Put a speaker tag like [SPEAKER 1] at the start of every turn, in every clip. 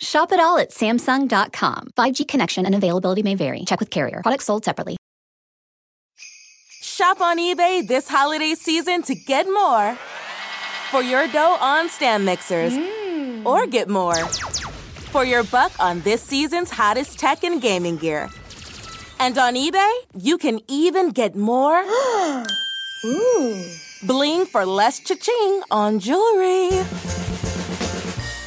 [SPEAKER 1] Shop it all at Samsung.com. 5G connection and availability may vary. Check with carrier. Products sold separately.
[SPEAKER 2] Shop on eBay this holiday season to get more for your dough on stand mixers, hmm. or get more for your buck on this season's hottest tech and gaming gear. And on eBay, you can even get more bling for less cha-ching on jewelry.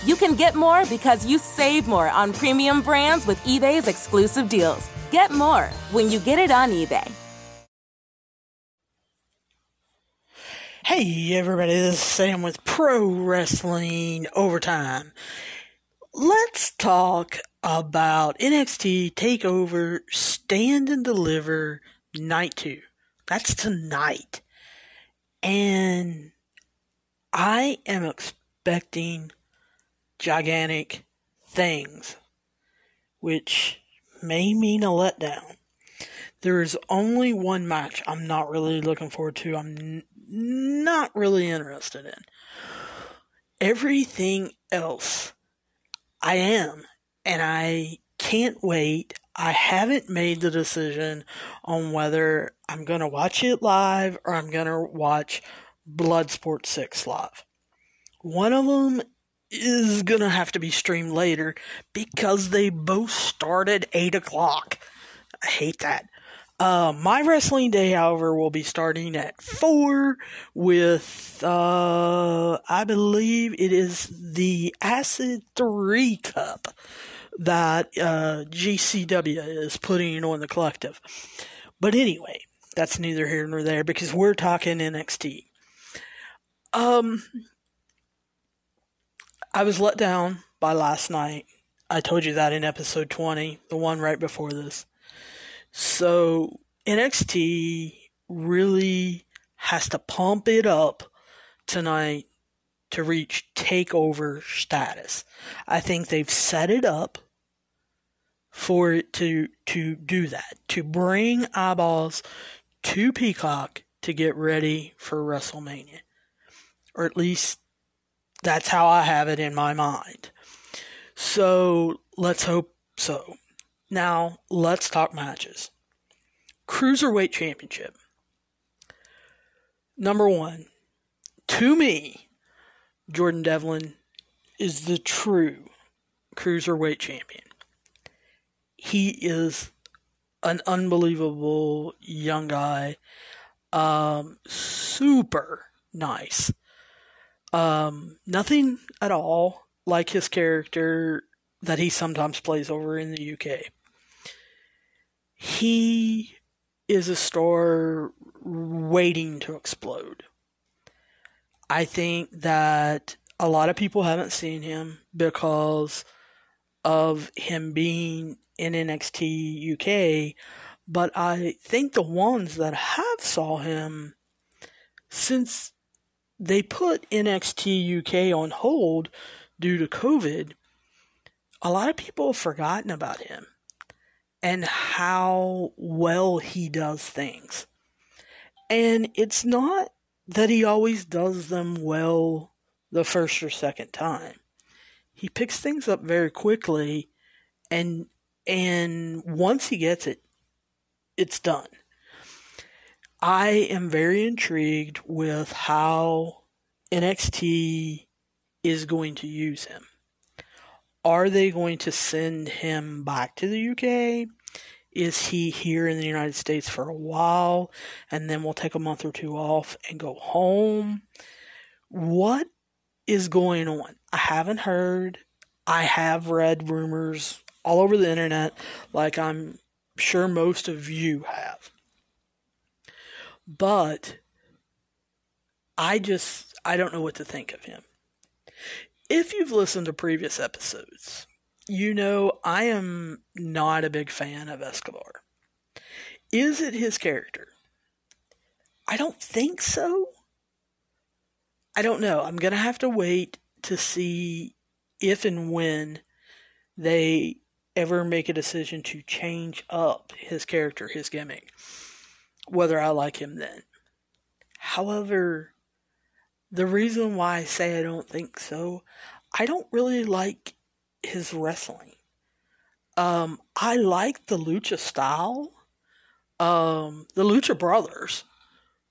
[SPEAKER 2] You can get more because you save more on premium brands with eBay's exclusive deals. Get more when you get it on eBay.
[SPEAKER 3] Hey everybody, this is Sam with Pro Wrestling Overtime. Let's talk about NXT TakeOver Stand and Deliver Night 2. That's tonight. And I am expecting gigantic things, which may mean a letdown. There is only one match I'm not really looking forward to. I'm n- not really interested in. Everything else, I am, and I can't wait. I haven't made the decision on whether I'm going to watch it live or I'm going to watch Bloodsport 6 live. One of them is to have to be streamed later because they both start at 8 o'clock. I hate that. Uh, my wrestling day, however, will be starting at four with, uh, I believe it is the Acid 3 Cup that, uh, GCW is putting on the collective. But anyway, that's neither here nor there because we're talking NXT. Um, I was let down by last night. I told you that in episode 20, the one right before this. So NXT really has to pump it up tonight to reach takeover status. I think they've set it up for it to to do that, to bring eyeballs to Peacock to get ready for WrestleMania. Or at least that's how I have it in my mind. So let's hope so. Now let's talk matches. Cruiserweight Championship. Number one, to me, Jordan Devlin is the true Cruiserweight Champion. He is an unbelievable young guy. Um, super nice. Um, nothing at all like his character that he sometimes plays over in the UK. He is a star waiting to explode. I think that a lot of people haven't seen him because of him being in NXT UK, but I think the ones that have saw him since they put NXT UK on hold due to COVID, a lot of people have forgotten about him and how well he does things. And it's not that he always does them well the first or second time. He picks things up very quickly and and once he gets it it's done. I am very intrigued with how NXT is going to use him. Are they going to send him back to the UK? Is he here in the United States for a while and then we'll take a month or two off and go home? What is going on? I haven't heard. I have read rumors all over the internet, like I'm sure most of you have. But I just, I don't know what to think of him. If you've listened to previous episodes, you know I am not a big fan of Escobar. Is it his character? I don't think so. I don't know. I'm going to have to wait to see if and when they ever make a decision to change up his character, his gimmick, whether I like him then. However, the reason why I say I don't think so, I don't really like his wrestling. Um, I like the lucha style. Um, the Lucha Brothers,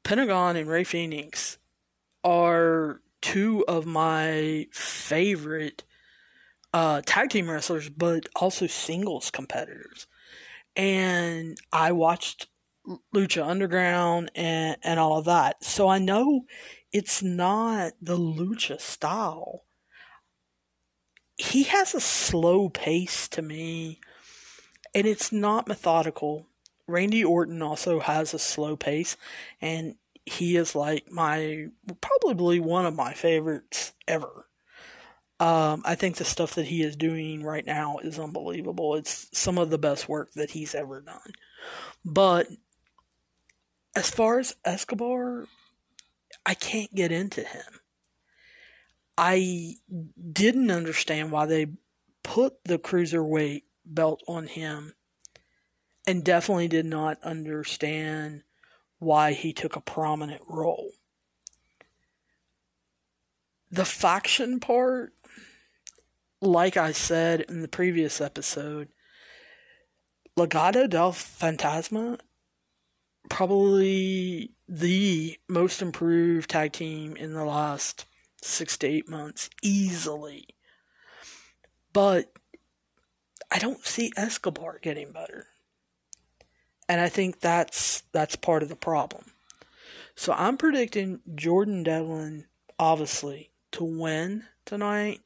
[SPEAKER 3] Pentagon and Rey Fenix, are two of my favorite uh, tag team wrestlers, but also singles competitors. And I watched Lucha Underground and, and all of that. So I know it's not the Lucha style. He has a slow pace to me, and it's not methodical. Randy Orton also has a slow pace, and he is like my probably one of my favorites ever. Um, I think the stuff that he is doing right now is unbelievable. It's some of the best work that he's ever done. But as far as Escobar, I can't get into him. I didn't understand why they put the cruiserweight belt on him and definitely did not understand why he took a prominent role. The faction part, like I said in the previous episode, Legado del Fantasma, probably the most improved tag team in the last six to eight months, easily. But I don't see Escobar getting better. And I think that's that's part of the problem. So I'm predicting Jordan Devlin obviously to win tonight.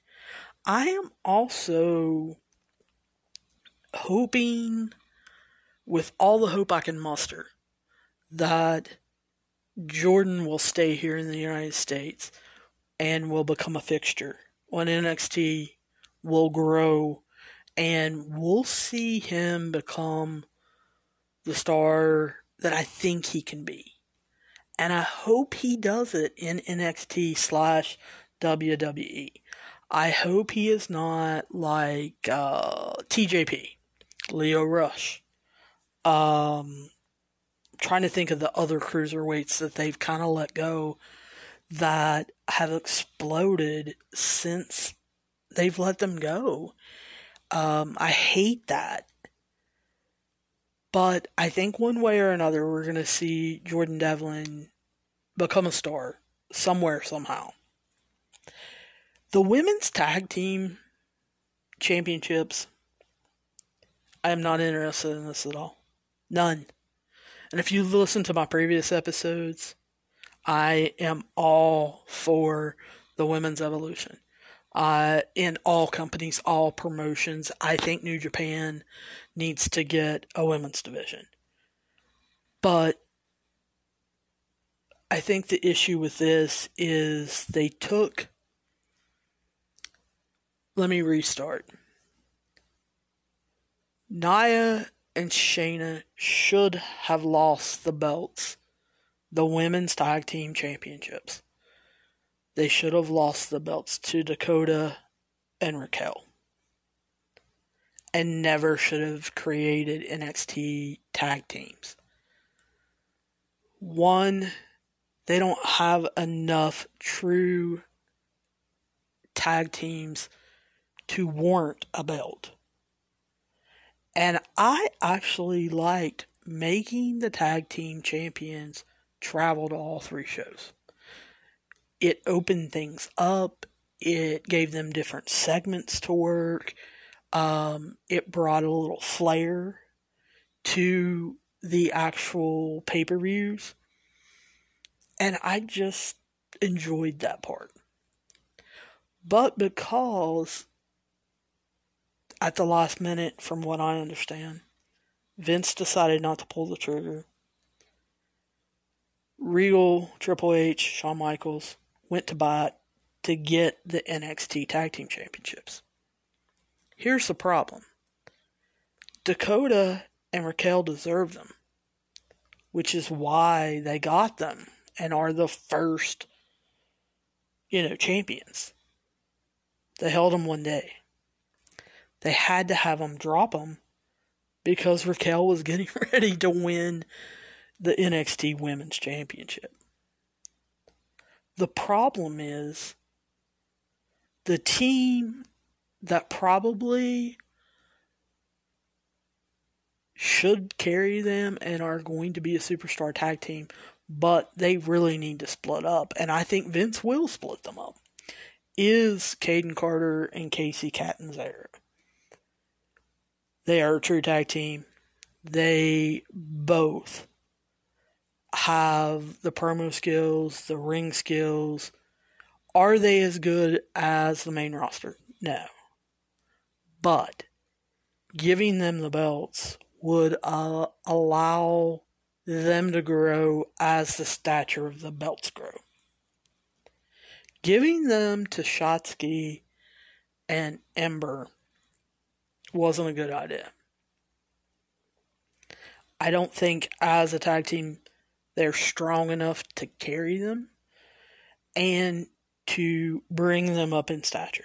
[SPEAKER 3] I am also hoping with all the hope I can muster that Jordan will stay here in the United States and will become a fixture on NXT will grow and we'll see him become the star that I think he can be. And I hope he does it in NXT slash WWE. I hope he is not like uh, TJP, Lio Rush. Um, trying to think of the other cruiserweights that they've kind of let go that have exploded since they've let them go. Um, I hate that. But I think one way or another, we're going to see Jordan Devlin become a star somewhere, somehow. The women's tag team championships, I am not interested in this at all. None. And if you listen to my previous episodes, I am all for the women's evolution. Uh, in all companies, all promotions, I think New Japan needs to get a women's division. But I think the issue with this is they took. Let me restart. Nia and Shayna should have lost the belts, the women's tag team championships. They should have lost the belts to Dakota and Raquel and never should have created NXT tag teams. One, they don't have enough true tag teams to warrant a belt. And I actually liked making the tag team champions travel to all three shows. It opened things up, it gave them different segments to work um, it brought a little flair to the actual pay per views. And I just enjoyed that part. But because at the last minute, from what I understand, Vince decided not to pull the trigger. Regal, Triple H, Shawn Michaels went to bat to get the NXT Tag Team Championships. Here's the problem Dakota and Raquel deserve them. which is why they got them and are the first, you know, champions. They held them one day. They had to have them drop them because Raquel was getting ready to win the NXT Women's Championship. The problem is the team that probably should carry them and are going to be a superstar tag team, but they really need to split up. And I think Vince will split them up. Is Kayden Carter and Kacy Catanzaro. They are a true tag team. They both have the promo skills, the ring skills. Are they as good as the main roster? No. But giving them the belts would uh, allow them to grow as the stature of the belts grow. Giving them to Shotzi and Ember wasn't a good idea. I don't think as a tag team they're strong enough to carry them and to bring them up in stature.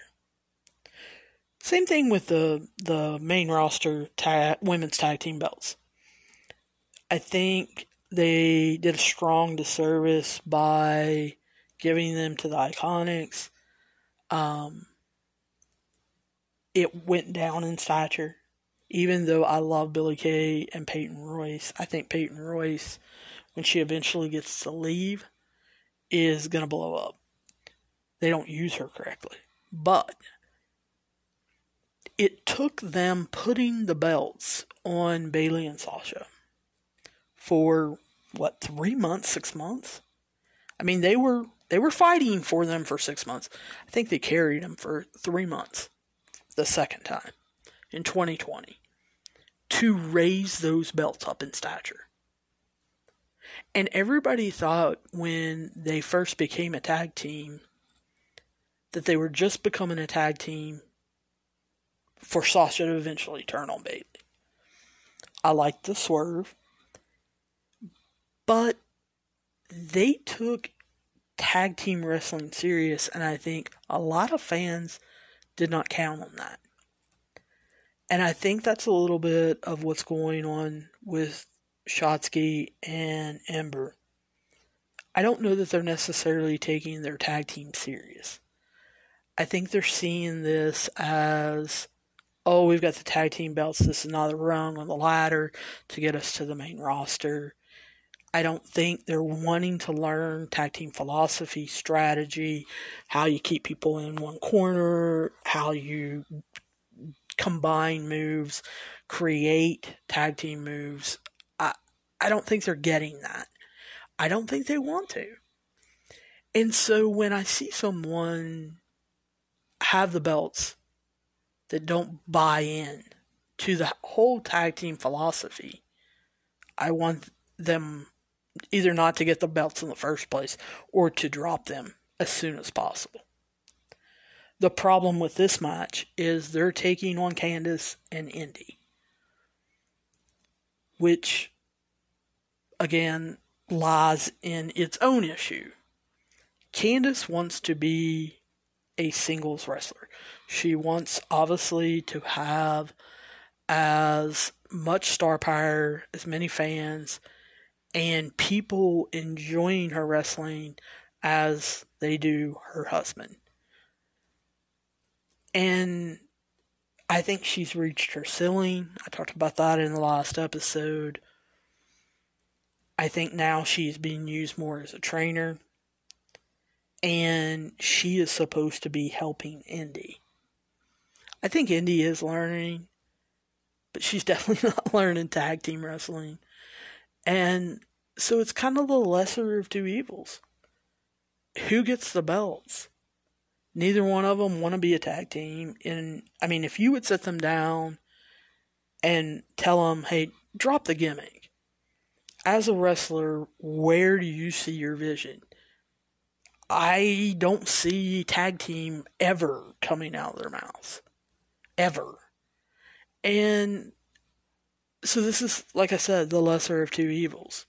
[SPEAKER 3] Same thing with the the main roster tag, women's tag team belts. I think they did a strong disservice by giving them to the Iconics. Um, it went down in stature. Even though I love Billy Kay and Peyton Royce, I think Peyton Royce, when she eventually gets to leave, is going to blow up. They don't use her correctly. But it took them putting the belts on Bayley and Sasha for what three months, six months. I mean, they were they were fighting for them for six months. I think they carried them for three months the second time in 2020 to raise those belts up in stature. And everybody thought when they first became a tag team that they were just becoming a tag team for Sasha to eventually turn on Bayley. I like the swerve, but they took tag team wrestling serious, and I think a lot of fans did not count on that. And I think that's a little bit of what's going on with Shotzi and Ember. I don't know that they're necessarily taking their tag team serious. I think they're seeing this as, oh, we've got the tag team belts. This is another rung on the ladder to get us to the main roster. I don't think they're wanting to learn tag team philosophy, strategy, how you keep people in one corner, how you combine moves, create tag team moves. I I don't think they're getting that. I don't think they want to. And so when I see someone have the belts that don't buy in to the whole tag team philosophy, I want them either not to get the belts in the first place or to drop them as soon as possible. The problem with this match is they're taking on Candice and Indy, which again lies in its own issue. Candice wants to be a singles wrestler. She wants obviously to have as much star power, as many fans, and people enjoying her wrestling as they do her husband. And I think she's reached her ceiling. I talked about that in the last episode. I think now she's being used more as a trainer. And she is supposed to be helping Indy. I think Indy is learning, but she's definitely not learning tag team wrestling. And so it's kind of the lesser of two evils. Who gets the belts? Neither one of them want to be a tag team. And I mean, if you would set them down and tell them, hey, drop the gimmick. As a wrestler, where do you see your vision? I don't see tag team ever coming out of their mouths. Ever. And so this is, like I said, the lesser of two evils.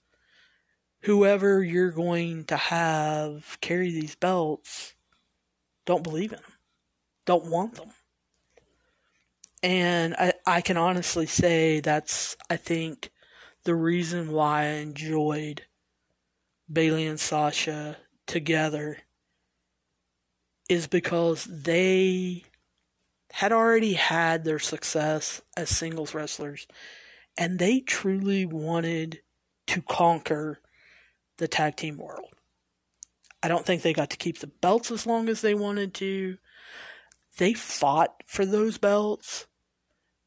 [SPEAKER 3] whoever you're going to have carry these belts don't believe in them, don't want them. And I, I can honestly say that's, I think, the reason why I enjoyed Bayley and Sasha together is because they had already had their success as singles wrestlers and they truly wanted to conquer the tag team world. I don't think they got to keep the belts as long as they wanted to. They fought for those belts.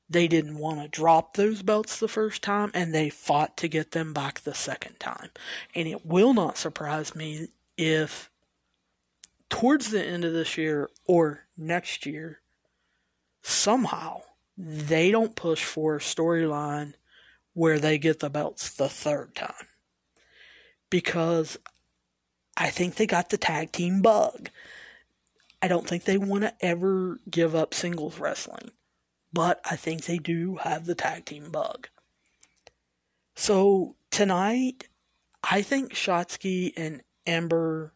[SPEAKER 3] They didn't want to drop those belts the first time, and they fought to get them back the second time. And it will not surprise me if towards the end of this year or next year, somehow they don't push for a storyline where they get the belts the third time. Because I think they got the tag team bug. I don't think they want to ever give up singles wrestling, but I think they do have the tag team bug. So tonight, I think Shotzi and Ember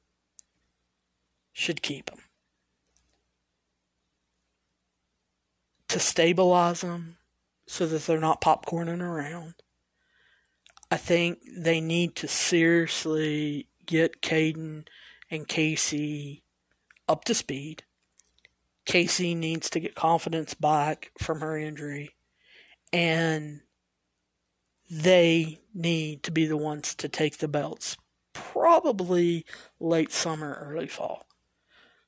[SPEAKER 3] should keep them. To stabilize them so that they're not popcorning around. I think they need to seriously get Kayden and Kacy up to speed. Kacy needs to get confidence back from her injury. And they need to be the ones to take the belts. Probably late summer, early fall.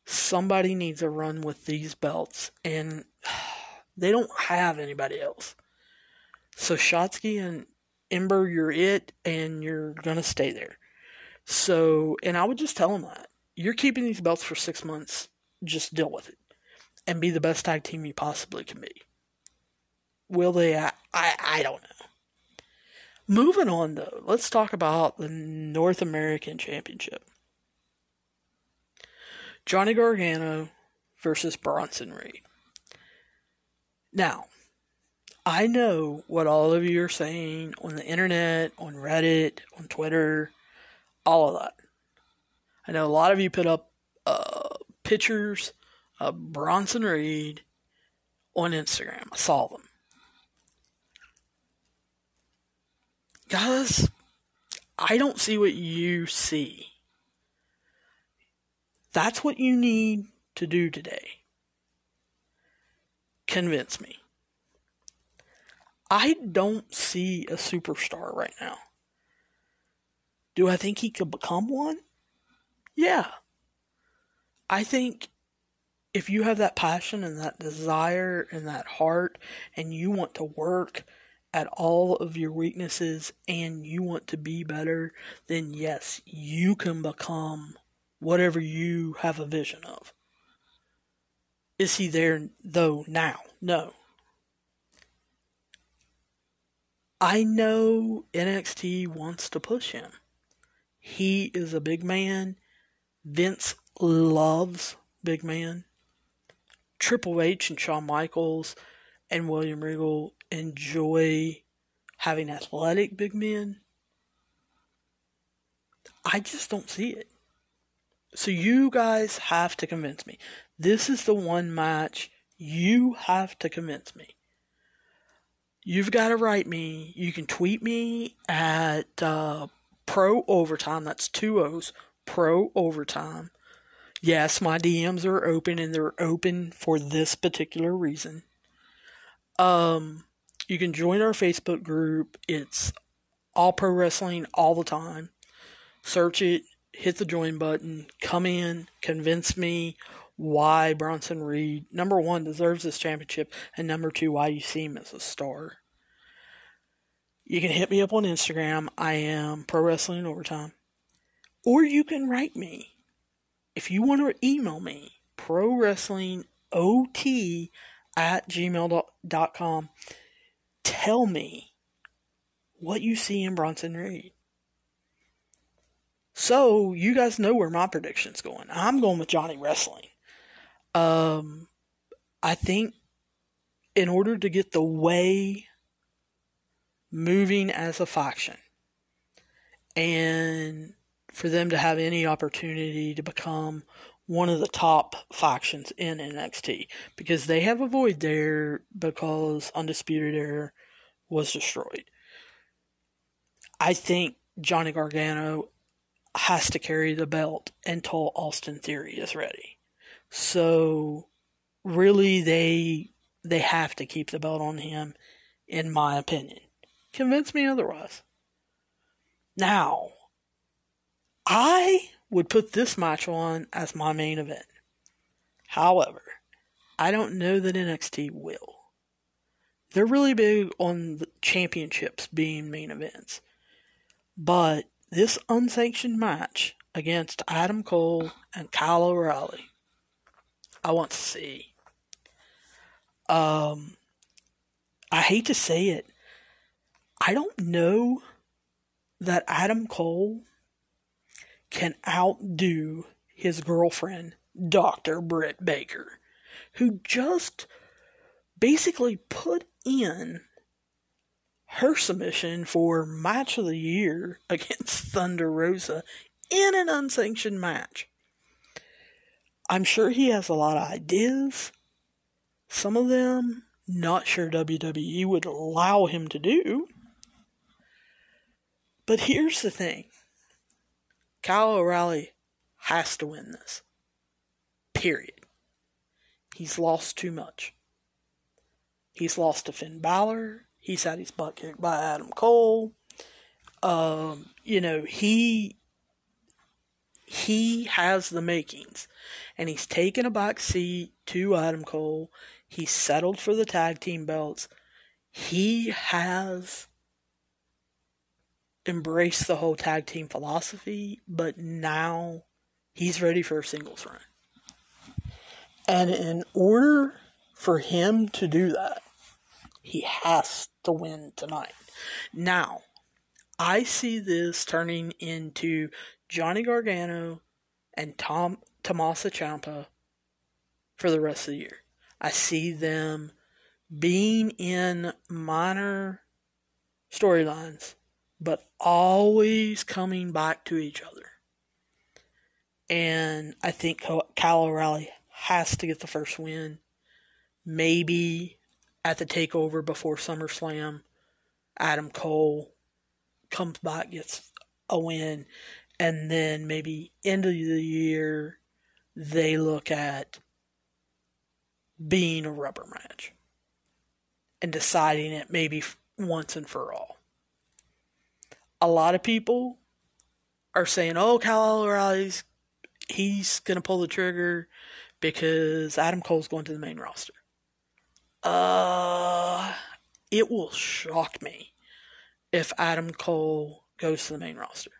[SPEAKER 3] Somebody needs a run with these belts, and they don't have anybody else. So Shotzi and Ember, you're it, and you're gonna stay there. So, and I would just tell them that. You're keeping these belts for six months. Just deal with it. And be the best tag team you possibly can be. Will they? I, I, I don't know. Moving on, though, let's talk about the North American Championship. Johnny Gargano versus Bronson Reed. Now, I know what all of you are saying on the internet, on Reddit, on Twitter, all of that. I know a lot of you put up uh, pictures of Bronson Reed on Instagram. I saw them. Guys, I don't see what you see. That's what you need to do today. Convince me. I don't see a superstar right now. Do I think he could become one? Yeah. I think if you have that passion and that desire and that heart and you want to work at all of your weaknesses and you want to be better, then yes, you can become whatever you have a vision of. Is he there though now? No. I know NXT wants to push him. He is a big man. Vince loves big man. Triple H and Shawn Michaels and William Regal enjoy having athletic big men. I just don't see it. So you guys have to convince me. This is the one match you have to convince me. You've got to write me. You can tweet me at uh, Pro Overtime. That's two O's. Pro Overtime. Yes, my DMs are open and they're open for this particular reason. Um, you can join our Facebook group. It's all pro wrestling all the time. Search it, hit the join button, come in, convince me why Bronson Reed, number one, deserves this championship, and number two, why you see him as a star. You can hit me up on Instagram. I am Pro Wrestling Overtime. Or you can write me. If you want to email me, pro wrestling ot at gmail.com. Tell me what you see in Bronson Reed. So you guys know where my prediction's going. I'm going with Johnny Wrestling. Um, I think in order to get the way moving as a faction and for them to have any opportunity to become one of the top factions in NXT because they have a void there because Undisputed Era was destroyed. I think Johnny Gargano has to carry the belt until Austin Theory is ready. So really they they have to keep the belt on him in my opinion. Convince me otherwise. Now, I would put this match on as my main event. However, I don't know that NXT will. They're really big on the championships being main events. But this unsanctioned match against Adam Cole and Kyle O'Reilly, I want to see. Um, I hate to say it. I don't know that Adam Cole can outdo his girlfriend, Dr. Britt Baker, who just basically put in her submission for match of the year against Thunder Rosa in an unsanctioned match. I'm sure he has a lot of ideas. Some of them, not sure WWE would allow him to do. But here's the thing Kyle O'Reilly has to win this. Period. He's lost too much. He's lost to Finn Balor. He's had his butt kicked by Adam Cole. Um, you know, he he has the makings. And he's taken a back seat to Adam Cole. He's settled for the tag team belts. He has embraced the whole tag team philosophy, but now he's ready for a singles run. And in order for him to do that, he has to win tonight. Now, I see this turning into Johnny Gargano and Tom Tommaso Ciampa for the rest of the year. I see them being in minor storylines, but always coming back to each other. And I think Kyle O'Reilly has to get the first win. Maybe at the takeover before SummerSlam, Adam Cole comes back, gets a win, and then maybe end of the year they look at being a rubber match and deciding it maybe once and for all. A lot of people are saying, "Oh, Kyle O'Reilly's he's gonna pull the trigger because Adam Cole's going to the main roster." Uh, it will shock me if Adam Cole goes to the main roster.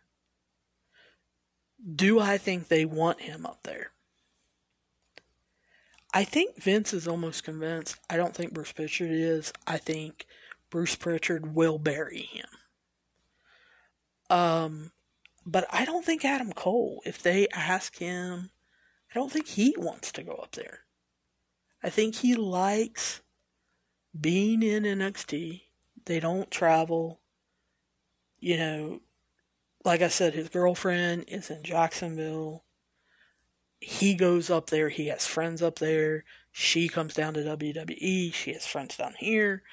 [SPEAKER 3] Do I think they want him up there? I think Vince is almost convinced. I don't think Bruce Pritchard is. I think Bruce Pritchard will bury him. Um, but I don't think Adam Cole, if they ask him, I don't think he wants to go up there. I think he likes being in NXT. They don't travel. You know, like I said, his girlfriend is in Jacksonville. He goes up there. He has friends up there. She comes down to WWE. She has friends down here.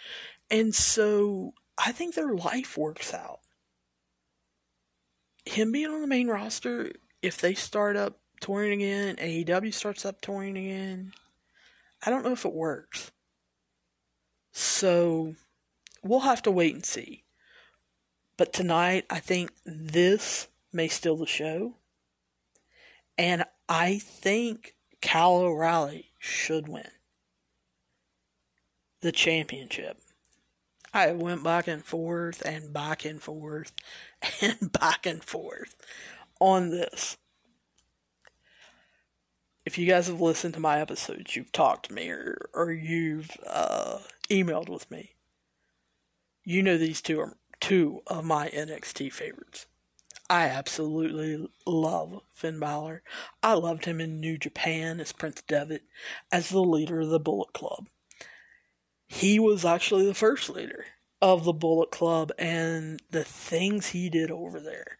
[SPEAKER 3] And so I think their life works out. Him being on the main roster, if they start up touring again, AEW starts up touring again, I don't know if it works. So we'll have to wait and see. But tonight, I think this may steal the show. And I think Kyle O'Reilly should win the championship. I went back and forth and back and forth and back and forth on this. If you guys have listened to my episodes, you've talked to me or, or you've uh, emailed with me, you know these two are two of my NXT favorites. I absolutely love Finn Balor. I loved him in New Japan as Prince Devitt, as the leader of the Bullet Club. He was actually the first leader of the Bullet Club, and the things he did over there.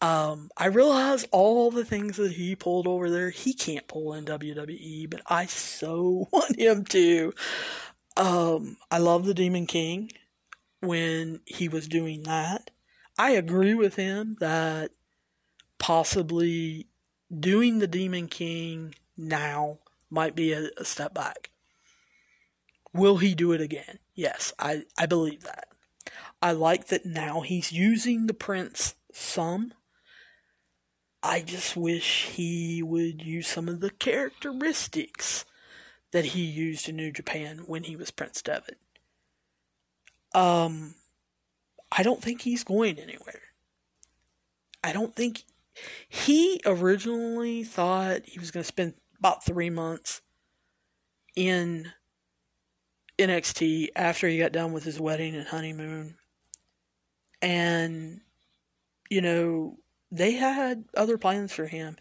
[SPEAKER 3] Um, I realize all the things that he pulled over there, he can't pull in WWE, but I so want him to. Um, I love the Demon King when he was doing that. I agree with him that possibly doing the Demon King now might be a, a step back. Will he do it again? Yes, I, I believe that. I like that now he's using the prince some. I just wish he would use some of the characteristics that he used in New Japan when he was Prince Devitt. Um, I don't think he's going anywhere. I don't think he originally thought he was going to spend about three months in NXT after he got done with his wedding and honeymoon. And, you know, they had other plans for him.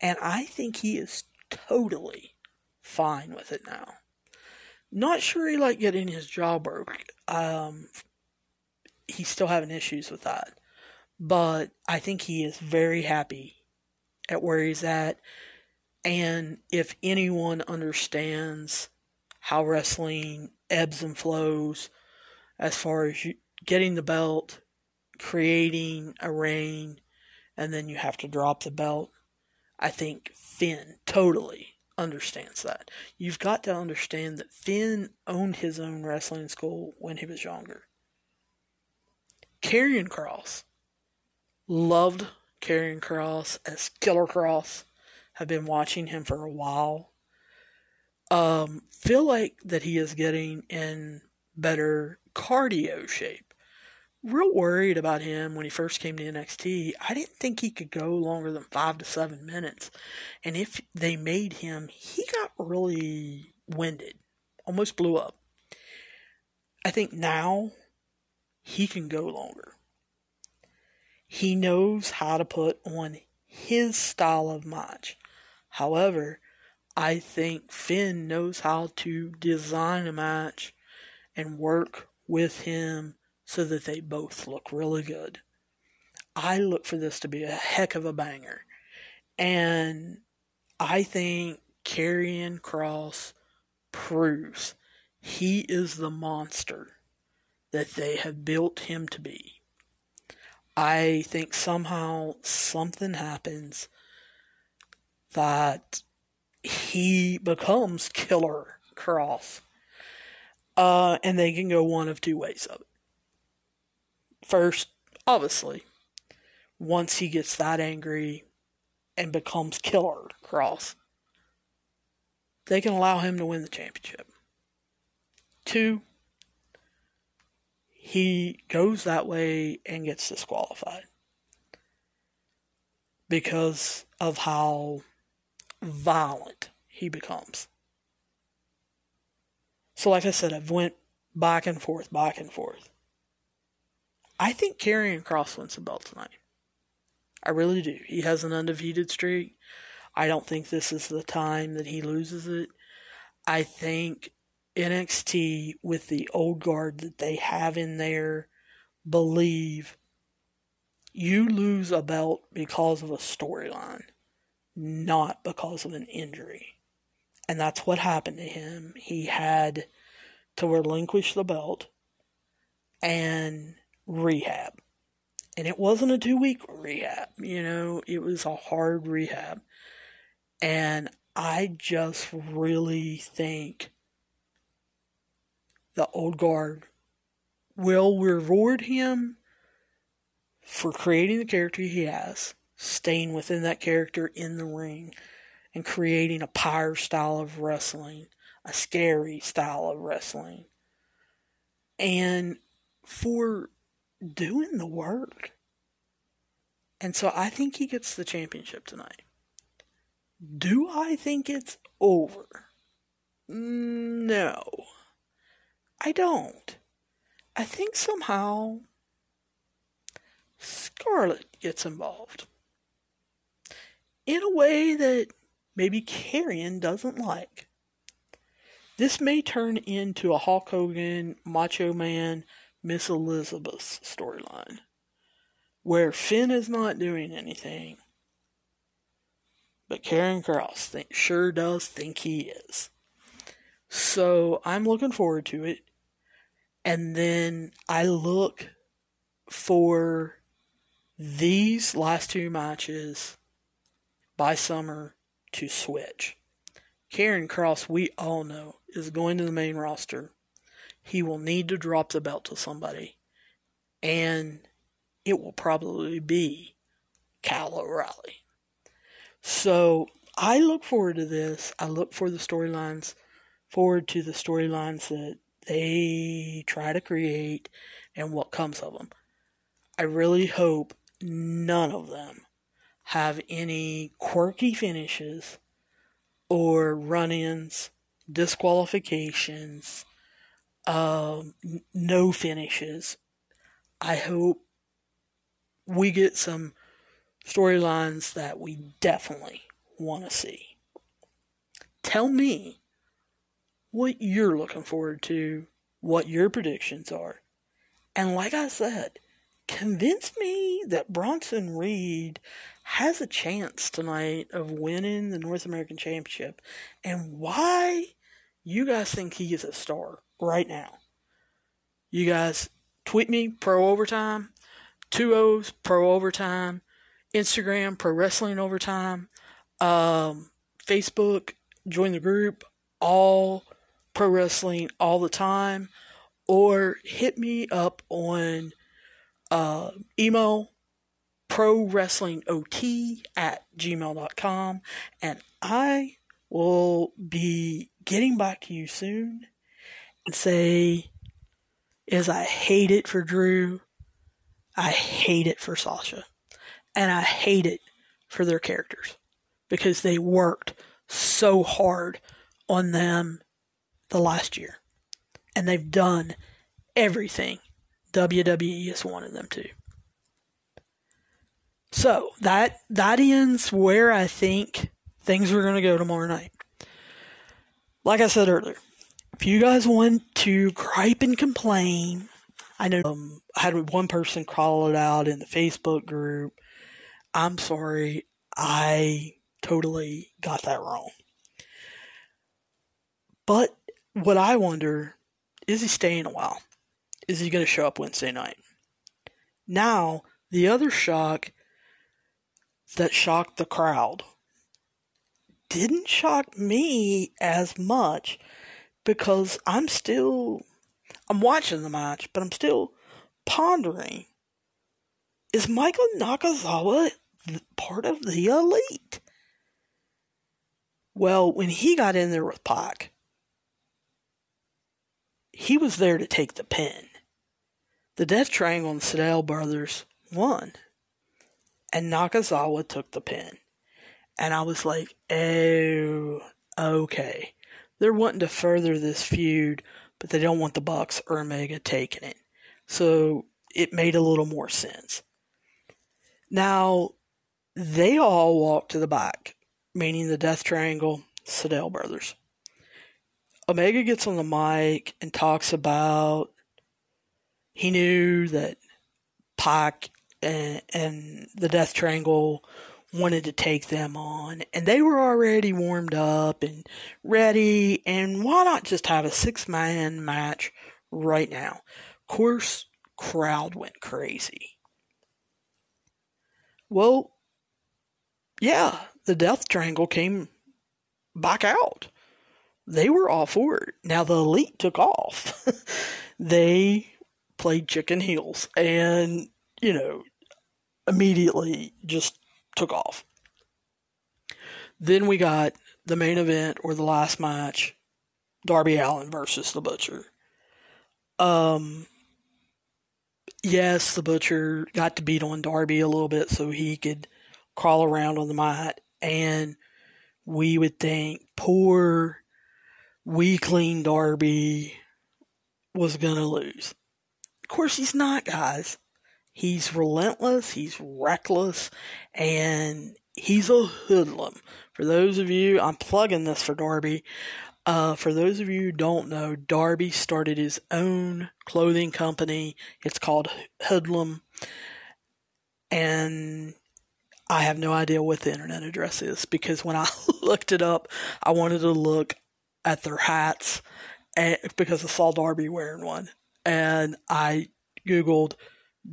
[SPEAKER 3] And I think he is totally fine with it now. Not sure he liked getting his jaw broke. Um, he's still having issues with that. But I think he is very happy at where he's at. And if anyone understands how wrestling ebbs and flows as far as you, getting the belt, creating a reign, and then you have to drop the belt. I think Finn totally understands that. You've got to understand that Finn owned his own wrestling school when he was younger. Karrion Kross loved Karrion Kross as Killer Kross. Have been watching him for a while. Um, feel like that he is getting in better cardio shape. Real worried about him when he first came to NXT. I didn't think he could go longer than five to seven minutes. And if they made him, he got really winded, almost blew up. I think now he can go longer. He knows how to put on his style of match. However, I think Finn knows how to design a match and work with him so that they both look really good. I look for this to be a heck of a banger. And I think Karrion Kross proves he is the monster that they have built him to be. I think somehow something happens that he becomes Killer Kross. Uh, and they can go one of two ways of it. First, obviously, once he gets that angry and becomes Killer Kross, they can allow him to win the championship. Two, he goes that way and gets disqualified because of how violent he becomes. So, like I said, I've went back and forth, back and forth. I think Karrion Kross wins the belt tonight. I really do. He has an undefeated streak. I don't think this is the time that he loses it. I think NXT, with the old guard that they have in there, believe you lose a belt because of a storyline not because of an injury. And that's what happened to him. He had to relinquish the belt and rehab. And it wasn't a two week rehab, you know, it was a hard rehab. And I just really think the old guard will reward him for creating the character he has staying within that character in the ring and creating a pyre style of wrestling, a scary style of wrestling. And for doing the work. And so I think he gets the championship tonight. Do I think it's over? No. I don't. I think somehow Scarlett gets involved in a way that maybe Karrion doesn't like. This may turn into a Hulk Hogan, Macho Man, Miss Elizabeth's storyline, where Finn is not doing anything, but Karrion Kross think, sure does think he is. So I'm looking forward to it. And then I look for these last two matches by summer to switch. Karrion Kross, we all know, is going to the main roster. He will need to drop the belt to somebody. And it will probably be Kyle O'Reilly. So I look forward to this. I look for the storylines, forward to the storylines that they try to create and what comes of them. I really hope none of them have any quirky finishes or run ins, disqualifications, um, no finishes. I hope we get some storylines that we definitely want to see. Tell me what you're looking forward to, what your predictions are. And like I said, convince me that Bronson Reed has a chance tonight of winning the North American Championship and why you guys think he is a star right now. You guys tweet me pro overtime, two O's pro overtime, Instagram pro wrestling overtime, um, Facebook join the group all pro wrestling all the time, or hit me up on uh, email pro wrestling ot at gmail.com and I will be getting back to you soon say is I hate it for Drew. I hate it for Sasha. And I hate it for their characters because they worked so hard on them the last year. And they've done everything WWE has wanted them to. So that that ends where I think things are going to go tomorrow night. Like I said earlier, if you guys want to gripe and complain, I know um, I had one person call it out in the Facebook group. I'm sorry, I totally got that wrong. But what I wonder is he staying a while? Is he going to show up Wednesday night? Now, the other shock that shocked the crowd didn't shock me as much because I'm still I'm watching the match, but I'm still pondering is Michael Nakazawa part of the elite? Well, when he got in there with Pac, he was there to take the pin. The Death Triangle and Sydal brothers won. And Nakazawa took the pin. And I was like, oh, okay. They're wanting to further this feud, but they don't want the Bucks or Omega taking it. So it made a little more sense. Now, they all walk to the back, meaning the Death Triangle, Sydal brothers. Omega gets on the mic and talks about he knew that Pac and, and the Death Triangle wanted to take them on, and they were already warmed up and ready. And why not just have a six man match right now? Course, crowd went crazy. Well, yeah, the Death Triangle came back out. They were all for it. Now the Elite took off. they played chicken heels and, you know, immediately just took off. Then we got the main event or the last match Darby Allin versus the Butcher. Um, yes, the Butcher got to beat on Darby a little bit so he could crawl around on the mat. And we would think poor, weakling Darby was going to lose. Of course, he's not, guys. He's relentless, he's reckless, and he's a hoodlum. For those of you, I'm plugging this for Darby. Uh, for those of you who don't know, Darby started his own clothing company. It's called Hoodlum. and I have no idea what the internet address is because when I looked it up, I wanted to look at their hats and, because I saw Darby wearing one. And I Googled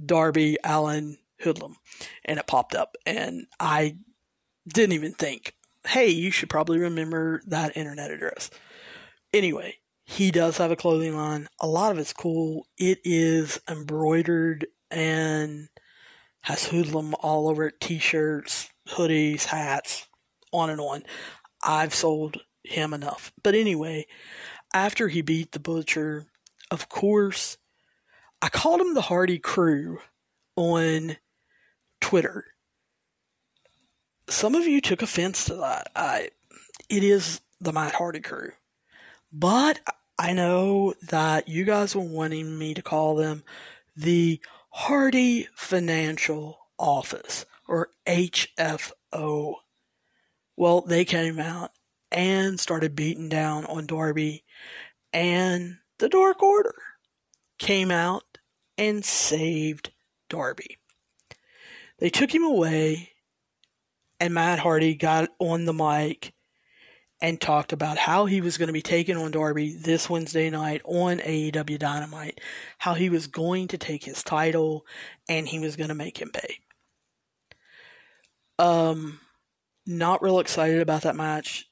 [SPEAKER 3] Darby Allin Hoodlum and it popped up. And I didn't even think, hey, you should probably remember that internet address. Anyway, he does have a clothing line. A lot of it's cool. It is embroidered and has hoodlum all over it t-shirts, hoodies, hats, on and on. I've sold him enough. But anyway, after he beat the butcher, of course, I called them the Hardy Crew on Twitter. Some of you took offense to that. I, it is the Matt Hardy Crew. But I know that you guys were wanting me to call them the Hardy Financial Office, or HFO. Well, they came out and started beating down on Darby, and the Dark Order came out and saved Darby. They took him away, and Matt Hardy got on the mic and talked about how he was going to be taking on Darby this Wednesday night on AEW Dynamite, how he was going to take his title and he was going to make him pay. Um, not real excited about that match.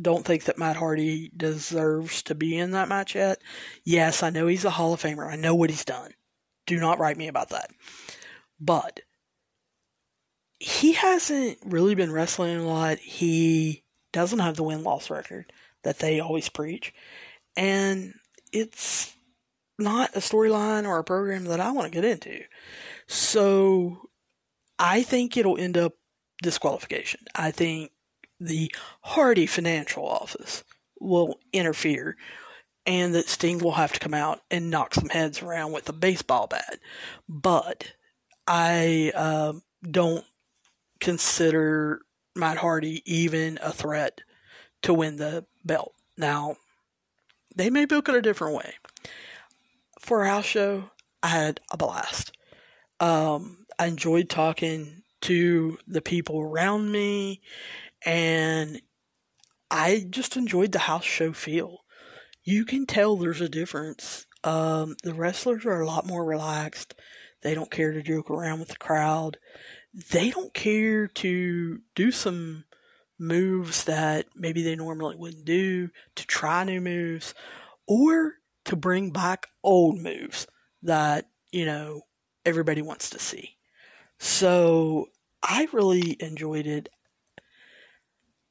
[SPEAKER 3] Don't think that Matt Hardy deserves to be in that match yet. Yes, I know he's a Hall of Famer. I know what he's done. Do not write me about that. But he hasn't really been wrestling a lot. He doesn't have the win loss record that they always preach. And it's not a storyline or a program that I want to get into. So I think it'll end up disqualification. I think the Hardy financial office will interfere and that Sting will have to come out and knock some heads around with a baseball bat. But I uh, don't consider Matt Hardy even a threat to win the belt. Now, they may book it a different way. For our show, I had a blast. Um, I enjoyed talking to the people around me, and I just enjoyed the house show feel. You can tell there's a difference. Um, the wrestlers are a lot more relaxed. They don't care to joke around with the crowd they don't care to do some moves that maybe they normally wouldn't do, to try new moves, or to bring back old moves that, you know, everybody wants to see. So I really enjoyed it.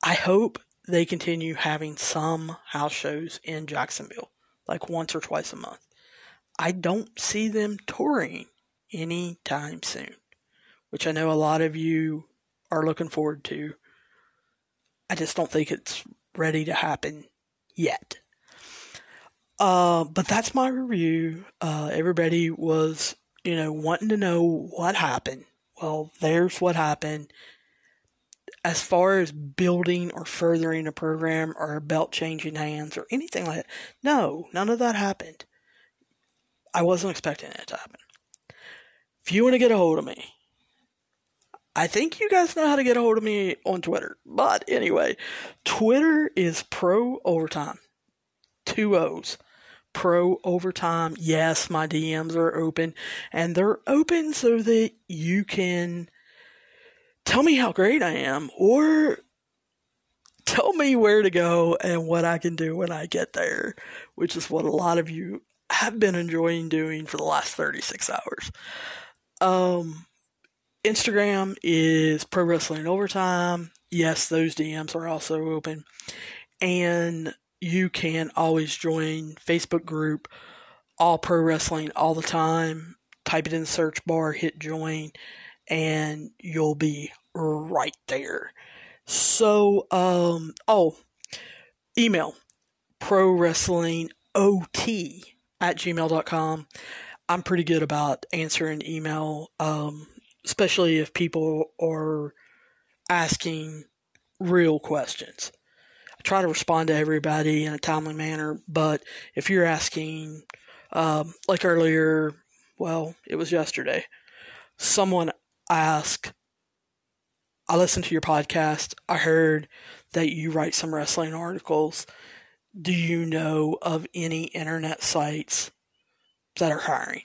[SPEAKER 3] I hope they continue having some house shows in Jacksonville, like once or twice a month. I don't see them touring anytime soon which I know a lot of you are looking forward to. I just don't think it's ready to happen yet. Uh, but that's my review. Uh, everybody was, you know, wanting to know what happened. Well, there's what happened. As far as building or furthering a program or a belt changing hands or anything like that, no, none of that happened. I wasn't expecting it to happen. If you want to get a hold of me, I think you guys know how to get a hold of me on Twitter. But anyway, Twitter is pro overtime. Two O's. Pro overtime. Yes, my DMs are open. And they're open so that you can tell me how great I am or tell me where to go and what I can do when I get there, which is what a lot of you have been enjoying doing for the last 36 hours. Um, Instagram is Pro Wrestling Overtime. Yes, those DMs are also open. And you can always join Facebook group All Pro Wrestling all the time. Type it in the search bar, hit join, and you'll be right there. So, um, oh, email pro wrestling ot at gmail.com. I'm pretty good about answering email. Um, especially if people are asking real questions. I try to respond to everybody in a timely manner, but if you're asking, um, like earlier, well, it was yesterday, someone ask, I listened to your podcast. I heard that you write some wrestling articles. Do you know of any internet sites that are hiring?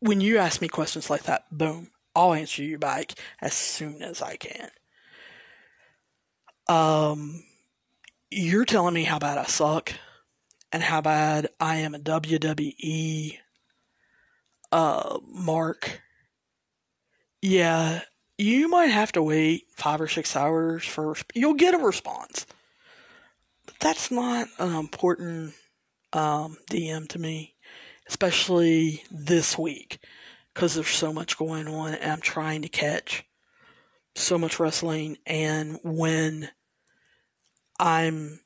[SPEAKER 3] When you ask me questions like that, boom, I'll answer you back as soon as I can. Um, you're telling me how bad I suck and how bad I am a WWE uh, mark. Yeah, you might have to wait five or six hours for you'll get a response. But that's not an important um, DM to me, especially this week because there's so much going on and I'm trying to catch so much wrestling and when I'm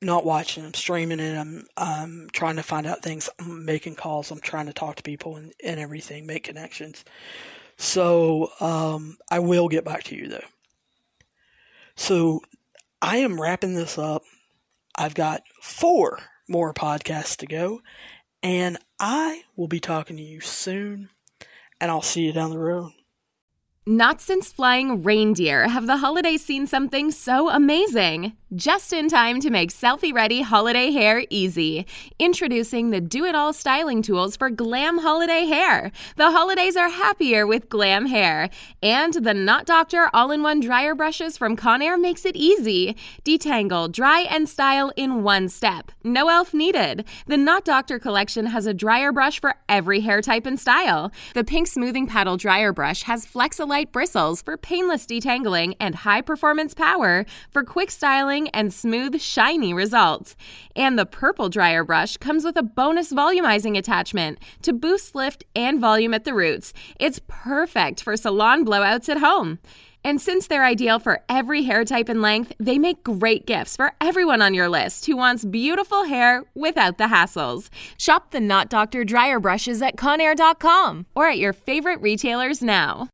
[SPEAKER 3] not watching. I'm streaming it. I'm I'm trying to find out things. I'm making calls. I'm trying to talk to people and, and everything, make connections. So um, I will get back to you though. So I am wrapping this up. I've got four more podcasts to go, and I will be talking to you soon. And I'll see you down the road.
[SPEAKER 4] Not since flying reindeer have the holidays seen something so amazing. Just in time to make selfie ready holiday hair easy. Introducing the do it all styling tools for glam holiday hair. The holidays are happier with glam hair. And the Knot Doctor all in one dryer brushes from Conair makes it easy. Detangle, dry, and style in one step. No elf needed. The Knot Doctor collection has a dryer brush for every hair type and style. The pink smoothing paddle dryer brush has Flexolite light bristles for painless detangling and high performance power for quick styling and smooth, shiny results. And the purple dryer brush comes with a bonus volumizing attachment to boost lift and volume at the roots. It's perfect for salon blowouts at home. And since they're ideal for every hair type and length, they make great gifts for everyone on your list who wants beautiful hair without the hassles. Shop the Knot Doctor dryer brushes at Conair.com or at your favorite retailers now.